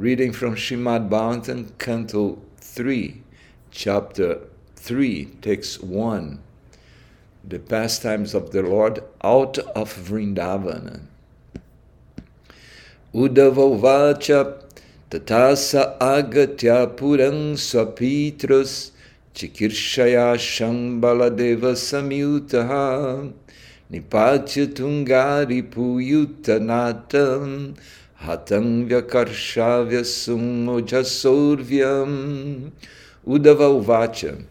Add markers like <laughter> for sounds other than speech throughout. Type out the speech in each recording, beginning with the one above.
reading from Shrimad Bhagavatam, Canto 3, Chapter 3, Text 1, the pastimes of the Lord out of Vrindavana. Udavovacha tatasa agatya puram swapitrus chikirshaya shambaladeva samyutaha nipatya tungari puyutanatam hatam vyakarshavya sumojasorvyam Udava Uvacha.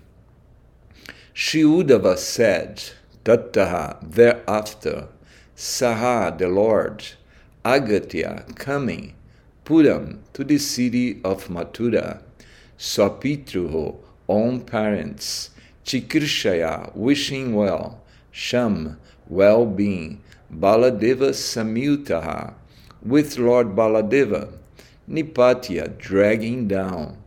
Shri Udava said, Tattaha, thereafter, Saha, the Lord, Agatya, coming, Puram, to the city of Mathura, Swapitruho, own parents, Chikirshaya, wishing well, Sham, well being, Baladeva Samyutaha, with Lord Baladeva, Nipatya, dragging down,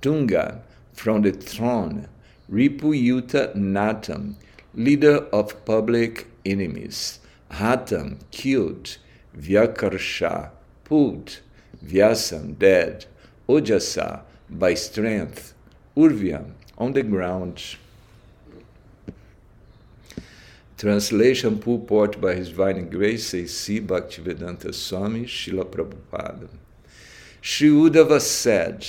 Tunga, from the throne, Ripuyuta Natam, leader of public enemies, Hatam, killed, Vyakarsha, pulled, Vyasam, dead, Ojasa, by strength, Urvya, on the ground. Translation purport by His Divine Grace A.C. Bhaktivedanta Swami Srila Prabhupada. Sri Uddhava said,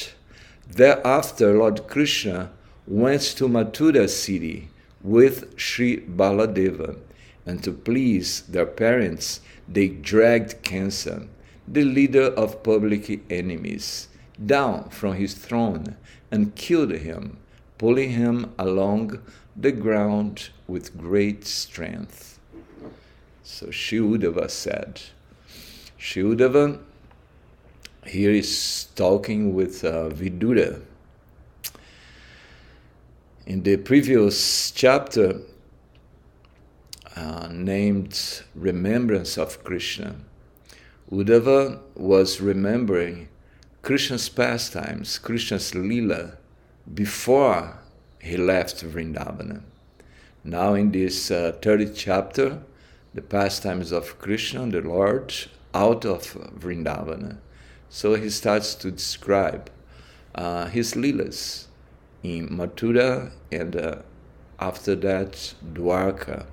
Thereafter, Lord Krishna went to Mathura city with Sri Baladeva, and to please their parents, they dragged Kansa, the leader of public enemies, down from his throne and killed him, pulling him along the ground with great strength. So Sri Uddhava said, Sri Uddhava here is talking with uh, Vidura. In the previous chapter, uh, named Remembrance of Krishna, Uddhava was remembering Krishna's pastimes, Krishna's Leela, before he left Vrindavana. Now, in this uh, third chapter, the pastimes of Krishna, the Lord, out of Vrindavana. So he starts to describe uh, his Leelas in Mathura and uh, after that Dwarka.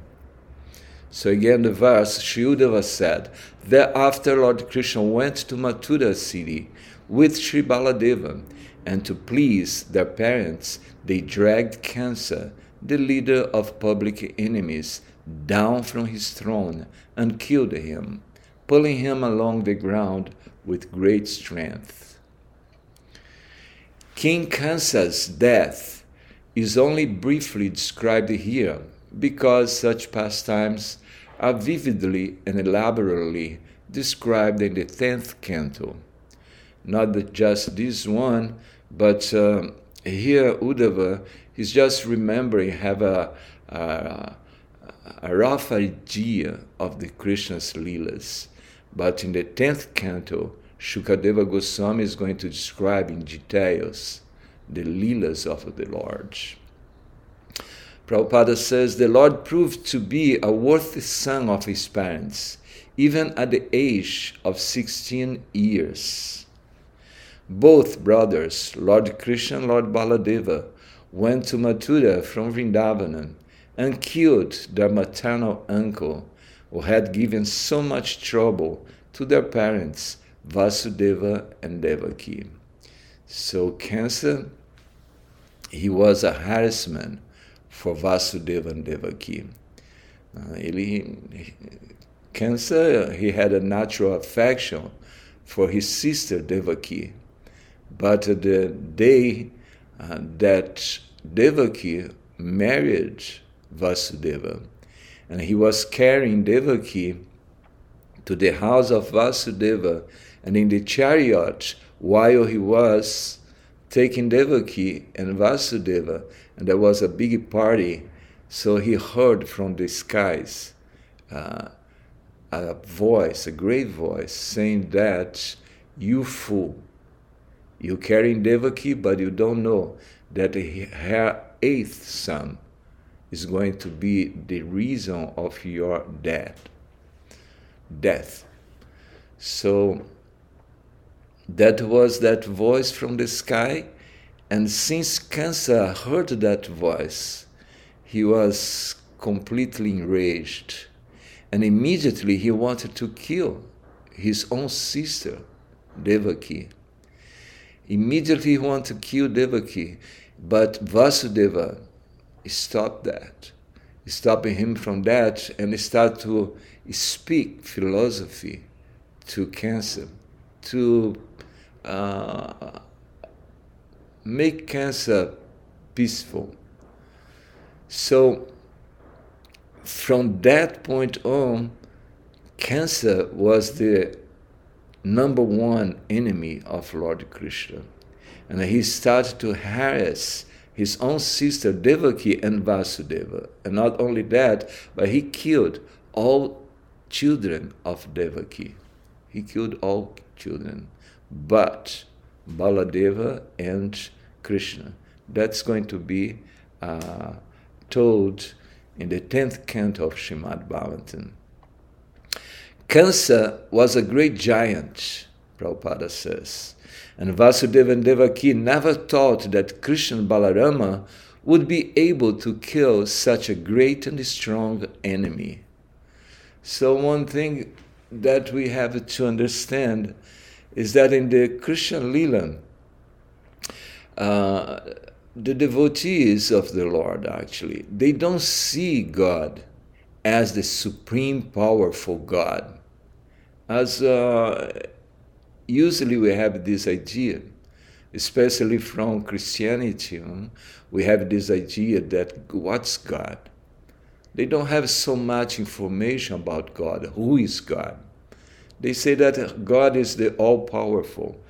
So again, the verse, Sri Uddhava said, Thereafter Lord Krishna went to Mathura city with Sri Baladeva, and to please their parents, they dragged Kansa, the leader of public enemies, down from his throne and killed him, pulling him along the ground with great strength. King Kansa's death is only briefly described here because such pastimes are vividly and elaborately described in the 10th canto. Not just this one, but uh, here Uddhava is just remembering, have a, a, a rough idea of the Krishna's Leelas. But in the 10th canto, Shukadeva Goswami is going to describe in details the Leelas of the Lord. Prabhupada says the Lord proved to be a worthy son of his parents, even at the age of 16 years. Both brothers, Lord Krishna and Lord Baladeva, went to Mathura from Vrindavan and killed their maternal uncle who had given so much trouble to their parents, Vasudeva and Devaki. So Kansa, he was a harassment for Vasudeva and Devaki. Uh, ele, Kansa, he had a natural affection for his sister Devaki. But the day uh, that Devaki married Vasudeva, and he was carrying Devaki to the house of Vasudeva, and in the chariot, while he was taking Devaki and Vasudeva, and there was a big party, so he heard from the skies uh, a voice, a great voice, saying that, You fool, you carrying Devaki, but you don't know that her eighth son is going to be the reason of your death. Death. So that was that voice from the sky. And since Kansa heard that voice, he was completely enraged. And immediately he wanted to kill his own sister, Devaki. Immediately he wanted to kill Devaki, but Vasudeva stopped that, stopping him from that, and started to speak philosophy to Kansa, to uh, make Kansa peaceful. So, from that point on, Kansa was the number one enemy of Lord Krishna. And he started to harass his own sister Devaki and Vasudeva. And not only that, but he killed all children of Devaki. He killed all children, but Baladeva and Krishna. That's going to be uh, told in the 10th canto of Srimad Bhagavatam. Kansa was a great giant, Prabhupada says, and Vasudeva and Devaki never thought that Krishna Balarama would be able to kill such a great and strong enemy. So, one thing that we have to understand is that in the Krishna Lila, uh, the devotees of the Lord actually, they don't see God as the supreme powerful God. As uh, usually we have this idea, especially from Christianity, hmm, we have this idea that what's God? They don't have so much information about God. Who is God? They say that God is the all powerful,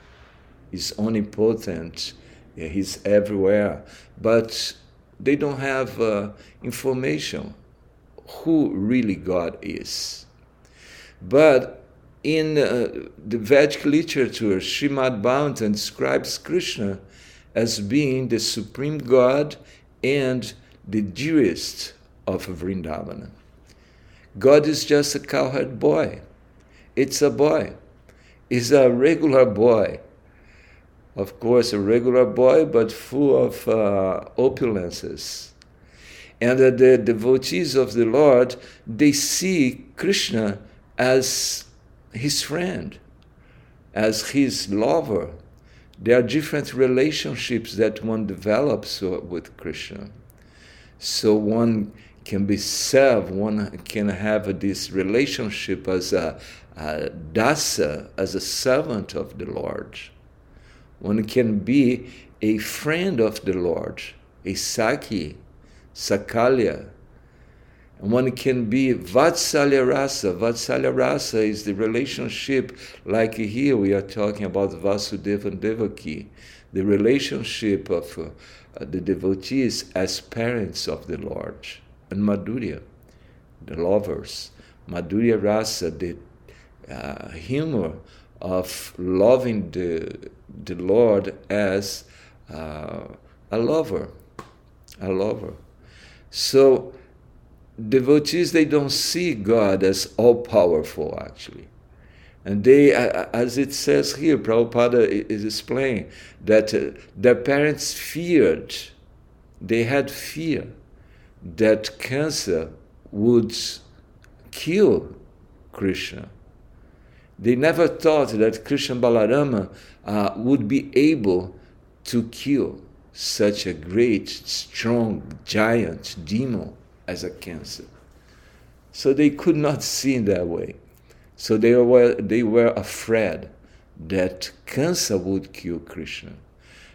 He's omnipotent, He's everywhere, but they don't have uh, information who really God is. But in uh, the Vedic literature, Srimad Bhagavatam describes Krishna as being the supreme God and the dearest of Vrindavana. God is just a cowherd boy. It's a boy. It's a regular boy. Of course, a regular boy, but full of uh, opulences. And uh, the devotees of the Lord, they see Krishna as his friend, as his lover. There are different relationships that one develops with Krishna. So one can be served, one can have this relationship as a, a dasa, as a servant of the Lord. One can be a friend of the Lord, a Saki, Sakalya. And one can be Vatsalya Rasa. Vatsalya Rasa is the relationship, like here we are talking about Vasudeva and Devaki, the relationship of uh, the devotees as parents of the Lord and Madhurya, the lovers. Madhurya Rasa, the uh, humor of loving the, the Lord as uh, a lover, a lover. So devotees, they don't see God as all powerful, actually. And they, as it says here, Prabhupada is explaining that uh, their parents feared, they had fear that Kansa would kill Krishna. They never thought that Krishna Balarama uh, would be able to kill such a great, strong, giant demon as a Kansa. So they could not see in that way. So they were, they were afraid that Kansa would kill Krishna.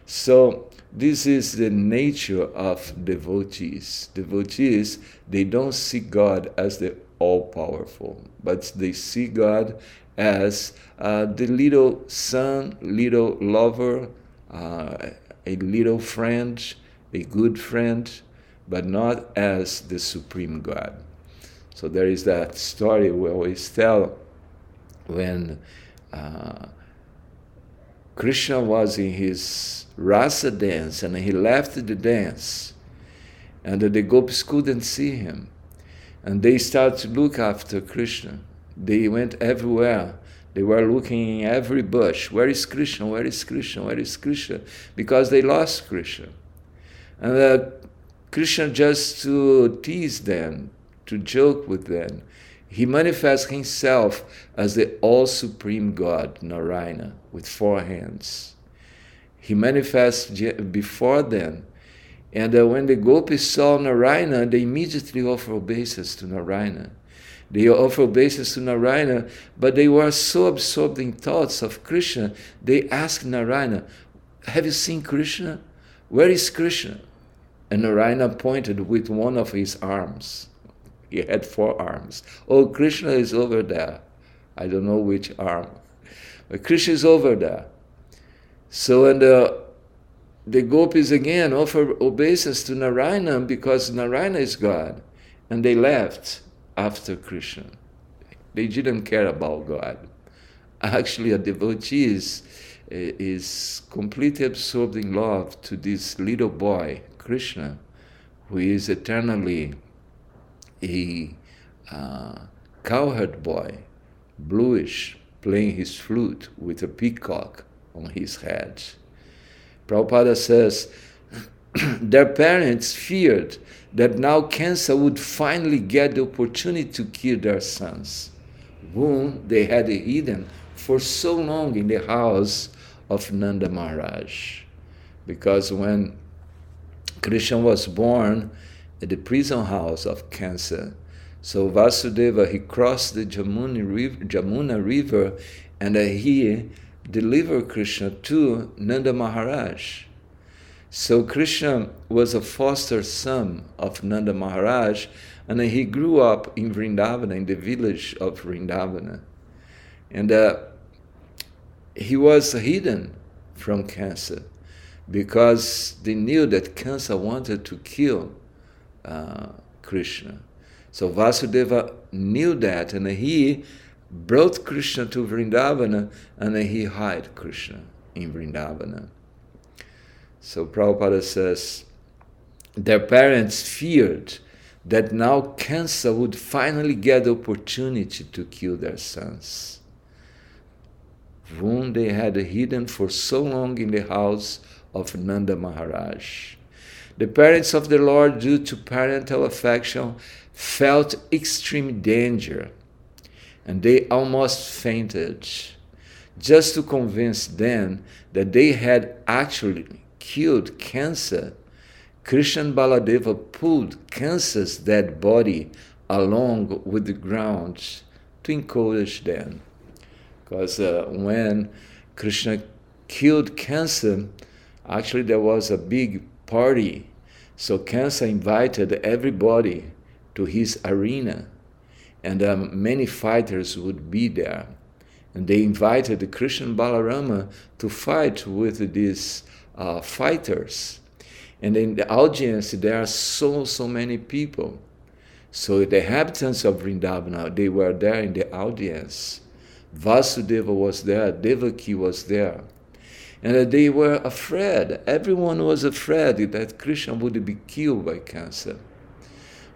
So this is the nature of devotees. Devotees, they don't see God as the all powerful, but they see God as uh, the little son, little lover, uh, a little friend, a good friend, but not as the supreme God. So there is that story we always tell when uh, Krishna was in his rasa dance and he left the dance, and the gopis couldn't see him. And they started to look after Krishna. They went everywhere. They were looking in every bush. Where is Krishna? Where is Krishna? Where is Krishna? Because they lost Krishna. And uh, Krishna just to tease them, to joke with them, he manifests himself as the all supreme God, Narayana, with four hands. He manifests before them. And uh, when the gopis saw Narayana, they immediately offer obeisance to Narayana. They offer obeisance to Narayana, but they were so absorbed in thoughts of Krishna, they asked Narayana, Have you seen Krishna? Where is Krishna? And Narayana pointed with one of his arms. He had four arms. Oh, Krishna is over there. I don't know which arm. But Krishna is over there. So, and uh, the gopis again offer obeisance to Narayana because Narayana is God. And they left after Krishna. They didn't care about God. Actually, a devotee is, is completely absorbed in love to this little boy, Krishna, who is eternally a uh, cowherd boy, bluish, playing his flute with a peacock on his head. Prabhupada says, <clears throat> their parents feared that now Kansa would finally get the opportunity to kill their sons, whom they had hidden for so long in the house of Nanda Maharaj. Because when Krishna was born at the prison house of Kansa, so Vasudeva he crossed the Jamuna River, Jamuna River and he delivered Krishna to Nanda Maharaj. So Krishna was a foster son of Nanda Maharaj, and he grew up in Vrindavana, in the village of Vrindavana. And uh, he was hidden from Kansa because they knew that Kansa wanted to kill uh, Krishna. So Vasudeva knew that, and he brought Krishna to Vrindavana, and he hid Krishna in Vrindavana. So Prabhupada says, their parents feared that now Kansa would finally get the opportunity to kill their sons, whom they had hidden for so long in the house of Nanda Maharaj. The parents of the Lord, due to parental affection, felt extreme danger and they almost fainted just to convince them that they had actually killed Kansa. Krishna Baladeva pulled Kansa's dead body along with the ground to encourage them. Because uh, when Krishna killed Kansa, actually there was a big party. So Kansa invited everybody to his arena, and um, many fighters would be there. And they invited Krishna Balarama to fight with these uh, fighters. And in the audience, there are so, so many people. So the inhabitants of Vrindavana, they were there in the audience. Vasudeva was there, Devaki was there. And that they were afraid. Everyone was afraid that Krishna would be killed by Kansa.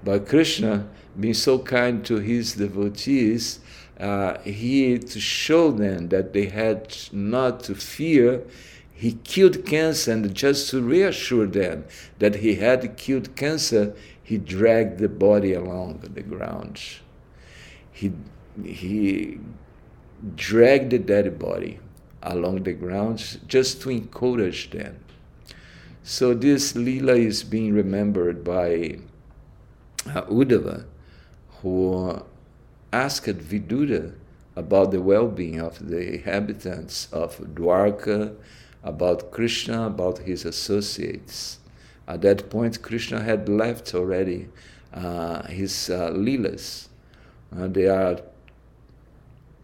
But Krishna, being so kind to his devotees, uh, he to show them that they had not to fear he killed Kansa, and just to reassure them that he had killed Kansa, he dragged the body along the ground. He, he dragged the dead body along the grounds just to encourage them. So this lila is being remembered by uh, Uddhava, who asked Vidura about the well-being of the inhabitants of Dwarka about Krishna, about his associates. At that point, Krishna had left already uh, his uh, leelas. Uh, they are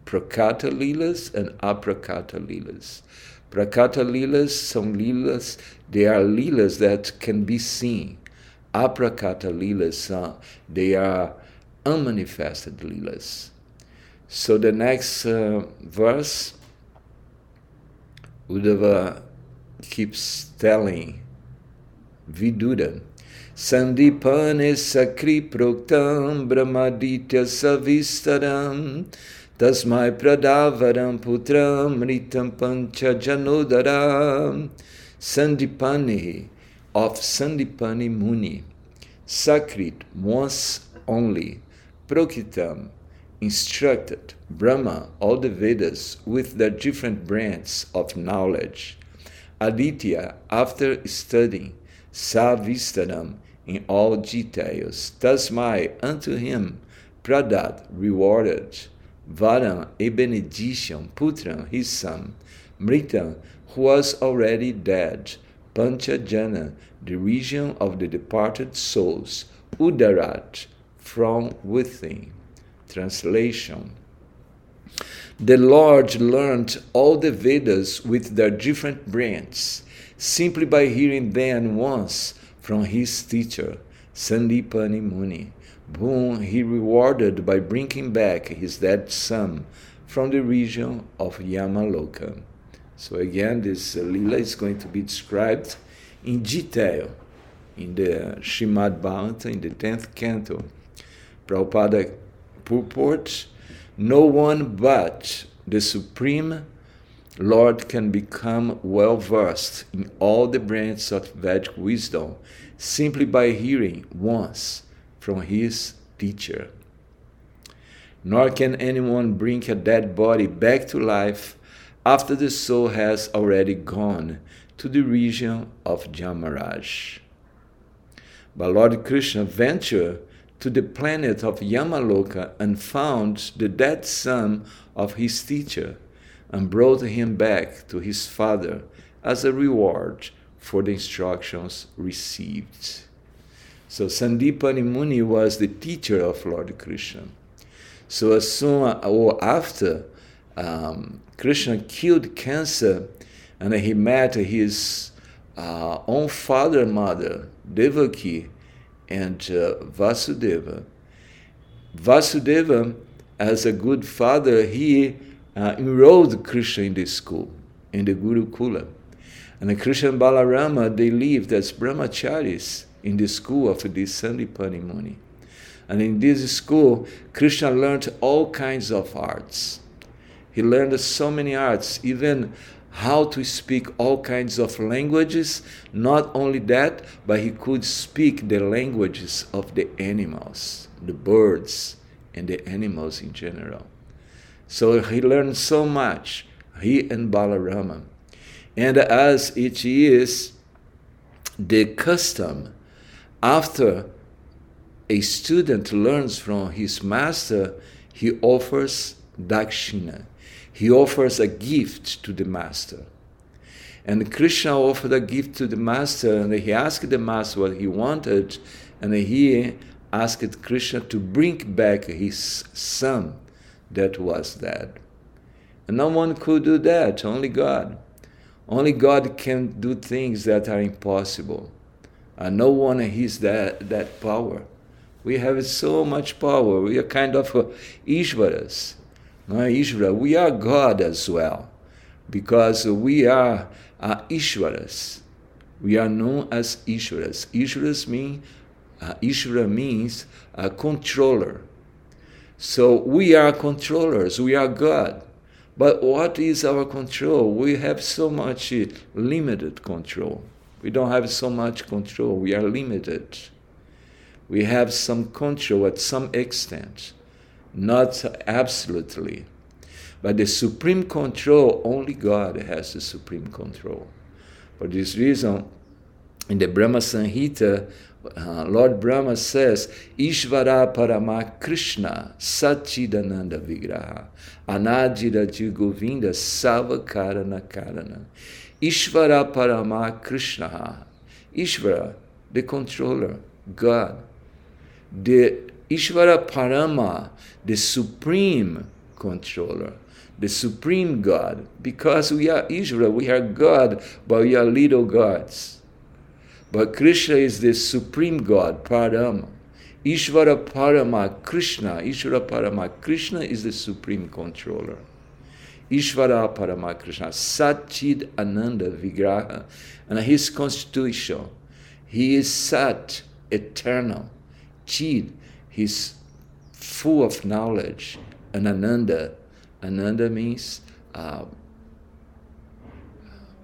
prakata leelas and aprakata leelas. Prakata leelas, some leelas, they are leelas that can be seen. Aprakata leelas, uh, they are unmanifested leelas. So the next uh, verse Uddhava keeps telling Vidura, Sandipane sakri proktam brahmaditya savistaram Putram Mritam Pancha Janodaram Sandipani of Sandipani Muni. Sakrit once only. Prokritam instructed Brahma, all the Vedas, with their different branches of knowledge. Aditya, after studying Savistaram in all details, Tasmai unto him, Pradat, rewarded. Varam, a benediction, Putram, his son, Mritam, who was already dead, Panchajana, the region of the departed souls, Udarat, from within. Translation. The Lord learned all the Vedas with their different branches simply by hearing them once from his teacher, Sandipani Muni whom he rewarded by bringing back his dead son from the region of Yamaloka. So again, this uh, lila is going to be described in detail in the Shrimad Bhagavatam in the 10th canto. Prabhupada purport, no one but the Supreme Lord can become well versed in all the branches of Vedic wisdom simply by hearing once from his teacher. Nor can anyone bring a dead body back to life after the soul has already gone to the region of Jamaraj. But Lord Krishna ventured to the planet of Yamaloka and found the dead son of his teacher and brought him back to his father as a reward for the instructions received. So Sandipani Muni was the teacher of Lord Krishna. So as soon or after um, Krishna killed Kansa and he met his uh, own father and mother, Devaki and uh, Vasudeva. Vasudeva, as a good father, he uh, enrolled Krishna in the school, in the Gurukula. And Krishna and Balarama, they lived as brahmacharis in the school of the Sandipani Muni. And in this school, Krishna learned all kinds of arts. He learned so many arts, even how to speak all kinds of languages. Not only that, but he could speak the languages of the animals, the birds, and the animals in general. So he learned so much, he and Balarama. And as it is the custom after a student learns from his master, he offers dakshina. He offers a gift to the master. And Krishna offered a gift to the master, and he asked the master what he wanted, and he asked Krishna to bring back his son that was dead. And no one could do that, only God. Only God can do things that are impossible. No one has that, that power. We have so much power. We are kind of uh, Ishvaras. Ishvara. We are God as well, because we are uh, Ishvaras. We are known as Ishvaras. Ishvaras mean uh, Ishvara means a controller. So we are controllers. We are God. But what is our control? We have so much uh, limited control. We don't have so much control. We are limited. We have some control at some extent, not absolutely. But the supreme control, only God has the supreme control. For this reason, in the Brahma Samhita, uh, Lord Brahma says, Ishvara Parama Krishna Satchidananda Vigraha Anadira Jigovinda Savakarana Karana. Ishvara Parama Krishna. Ishvara, the controller, God. The Ishvara Parama, the supreme controller, the supreme God. Because we are Ishvara, we are God, but we are little gods. But Krishna is the supreme God, Parama. Ishvara Parama Krishna, Ishvara Parama Krishna is the supreme controller. Ishvara Paramakrishna, Satchid Ananda Vigraha, and his constitution. He is Sat, eternal. Chid, he's full of knowledge, and Ananda, Ananda means uh,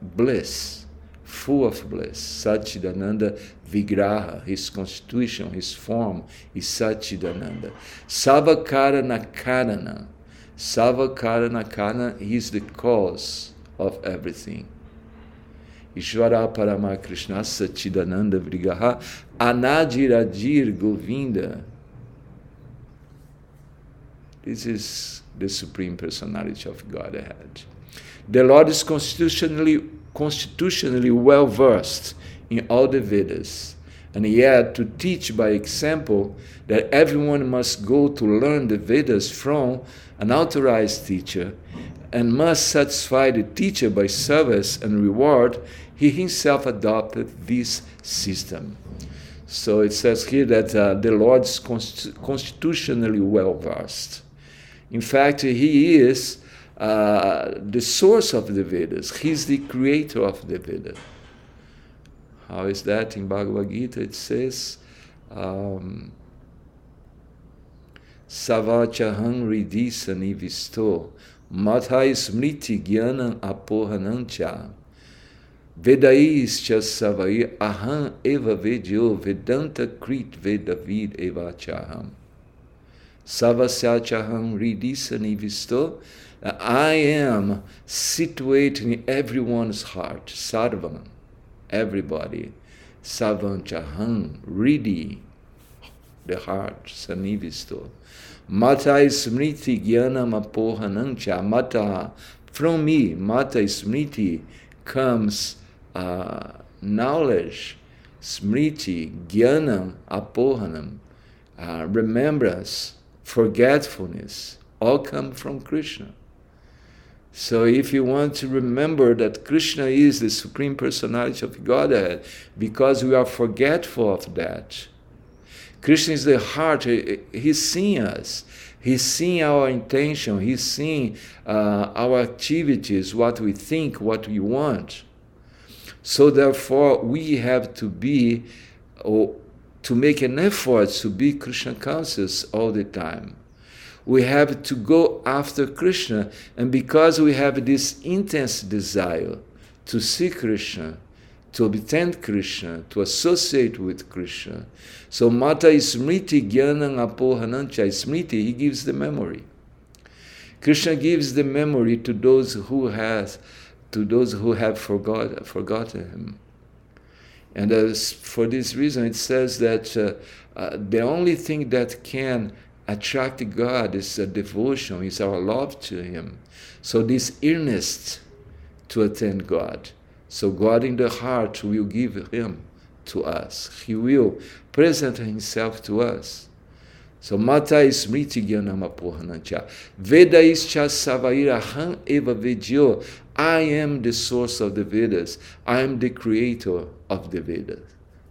bliss, full of bliss. Satchidananda Vigraha, his constitution, his form is Satchidananda. Savakarana Karana. Savakarana Karana, he is the cause of everything. Ishvara Parama Krishna Satchidananda Vigraha Anadiradir Govinda. This is the Supreme Personality of Godhead. The Lord is constitutionally, constitutionally well versed in all the Vedas, and yet to teach by example that everyone must go to learn the Vedas from an authorized teacher and must satisfy the teacher by service and reward, he himself adopted this system. So it says here that uh, the Lord is const- constitutionally well versed. In fact, he is uh, the source of the Vedas, he's the creator of the Vedas. How is that? In Bhagavad Gita it says, um, Savachaham ridisa nivisto, mathai smriti gyanam apohanancha. Vedaischa savai aham eva vedyo vedanta krit vedavid evachaham. Savasyachaham ridisa nivisto. I am situated in everyone's heart, sarvam everybody. Savanchaham, ready, the heart, sanivisto. Mata smriti jnana mapohanancha. Mata, from me, mata smriti comes uh, knowledge, smriti, gyanam, apohanam, uh, remembrance, forgetfulness, all come from Krishna. So, if you want to remember that Krishna is the Supreme Personality of Godhead, because we are forgetful of that, Krishna is the heart, He's seeing us. He's seeing our intention, He's seeing uh, our activities, what we think, what we want. So, therefore, we have to be, or to make an effort to be Krishna conscious all the time we have to go after Krishna. And because we have this intense desire to see Krishna, to obtain Krishna, to associate with Krishna. So Mata Smriti Jnanam Apohanancha Smriti, he gives the memory. Krishna gives the memory to those who has to those who have forgot, forgotten him. And as for this reason, it says that uh, uh, the only thing that can attract God is a devotion, is our love to Him. So this earnest to attend God. So God in the heart will give Him to us. He will present Himself to us. So mata smriti jnanamapohanancha. Veda ischa savaira han eva vedyo. I am the source of the Vedas. I am the creator of the Vedas.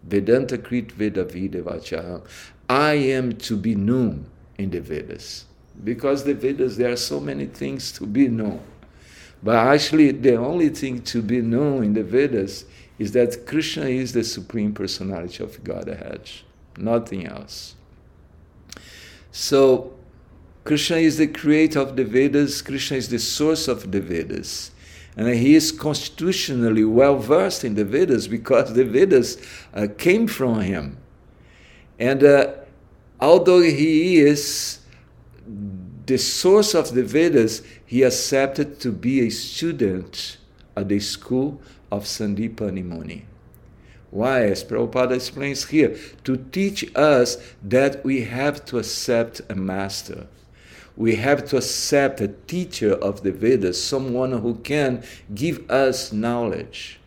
Vedanta krit veda videvachaham. I am to be known in the Vedas. Because the Vedas, there are so many things to be known. But actually, the only thing to be known in the Vedas is that Krishna is the supreme personality of Godhead, nothing else. So, Krishna is the creator of the Vedas, Krishna is the source of the Vedas. And he is constitutionally well versed in the Vedas because the Vedas uh, came from him. And uh, although he is the source of the Vedas, he accepted to be a student at the school of Sandipani Muni. Why? As Prabhupada explains here, to teach us that we have to accept a master. We have to accept a teacher of the Vedas, someone who can give us knowledge.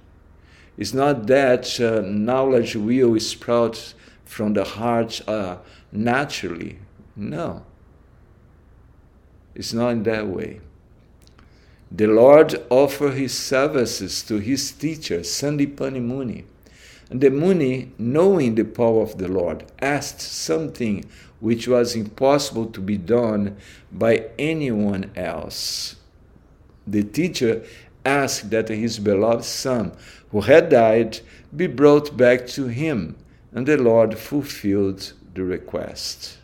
It's not that uh, knowledge will sprout from the heart uh, naturally. No. It's not in that way. The Lord offered his services to his teacher, Sandipani Muni. And the Muni, knowing the power of the Lord, asked something which was impossible to be done by anyone else. The teacher asked that his beloved son, who had died, be brought back to him, and the Lord fulfilled the request.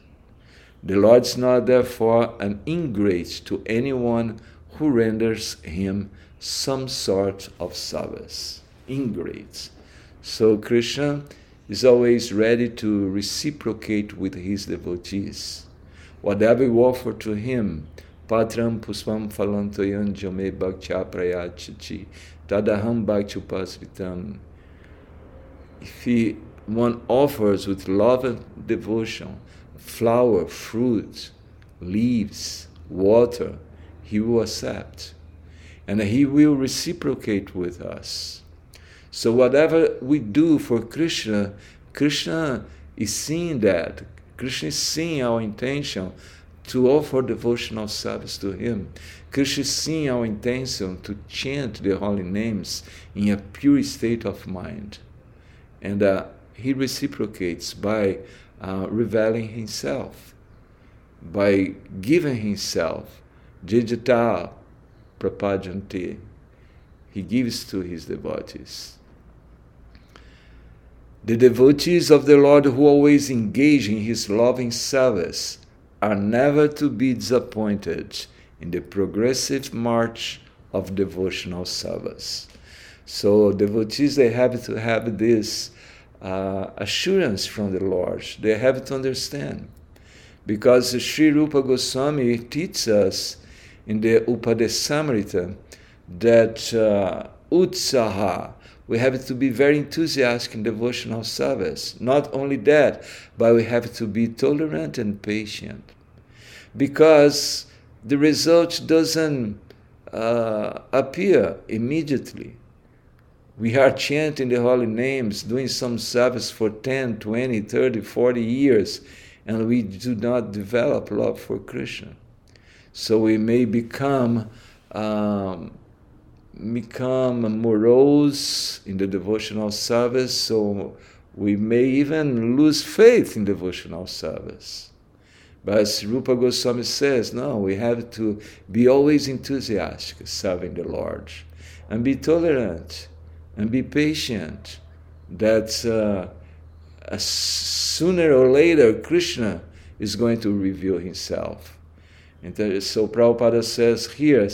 The Lord is not therefore an ingrate to anyone who renders him some sort of service. Ingrate. So Krishna is always ready to reciprocate with his devotees. Whatever you offer to him, Patram puspam falantoyan jame bhaktya prayachichi tadaham bhaktyupasritam. If he, one offers with love and devotion flower, fruit, leaves, water, he will accept. And he will reciprocate with us. So whatever we do for Krishna, Krishna is seeing that. Krishna is seeing our intention to offer devotional service to Him. Krishna is seeing our intention to chant the holy names in a pure state of mind. And uh, He reciprocates by uh, revealing Himself, by giving Himself. Jijata prapajanti. He gives to His devotees. The devotees of the Lord who always engage in His loving service are never to be disappointed in the progressive march of devotional service. So devotees they have to have this uh, assurance from the Lord. They have to understand, because Sri Rupa Goswami teaches us in the Upadesamrita that uh, utsaha, we have to be very enthusiastic in devotional service. Not only that, but we have to be tolerant and patient. Because the result doesn't uh, appear immediately. We are chanting the holy names, doing some service for 10, 20, 30, 40 years, and we do not develop love for Krishna. So we may become um, become morose in the devotional service, so we may even lose faith in devotional service. But as Rupa Goswami says, no, we have to be always enthusiastic serving the Lord and be tolerant and be patient. That uh, sooner or later Krishna is going to reveal himself. And so Prabhupada says here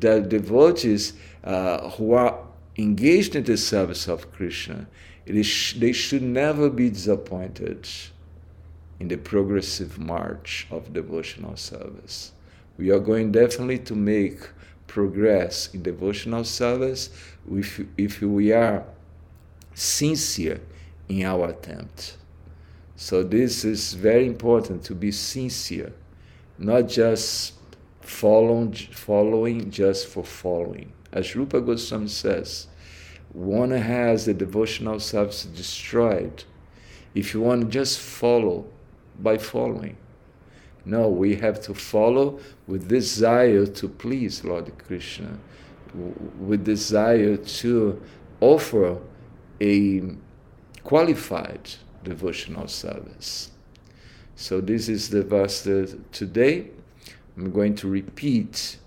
that devotees uh, who are engaged in the service of Krishna, is, they should never be disappointed in the progressive march of devotional service. We are going definitely to make progress in devotional service if, if we are sincere in our attempt. So, this is very important to be sincere, not just following, following just for following. As Rupa Goswami says, one has the devotional service destroyed if you want to just follow by following. No, we have to follow with desire to please Lord Krishna, with desire to offer a qualified devotional service. So, this is the verse today. I'm going to repeat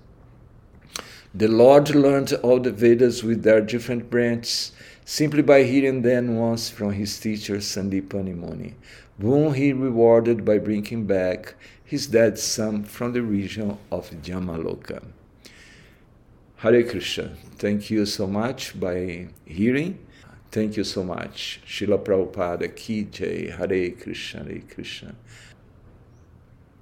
the Lord learned all the Vedas with their different branches simply by hearing them once from his teacher Sandipani Muni, whom he rewarded by bringing back his dead son from the region of Jamaloka. Hare Krishna. Thank you so much by hearing. Thank you so much. Srila Prabhupada Ki Jai. Hare Krishna, Hare Krishna.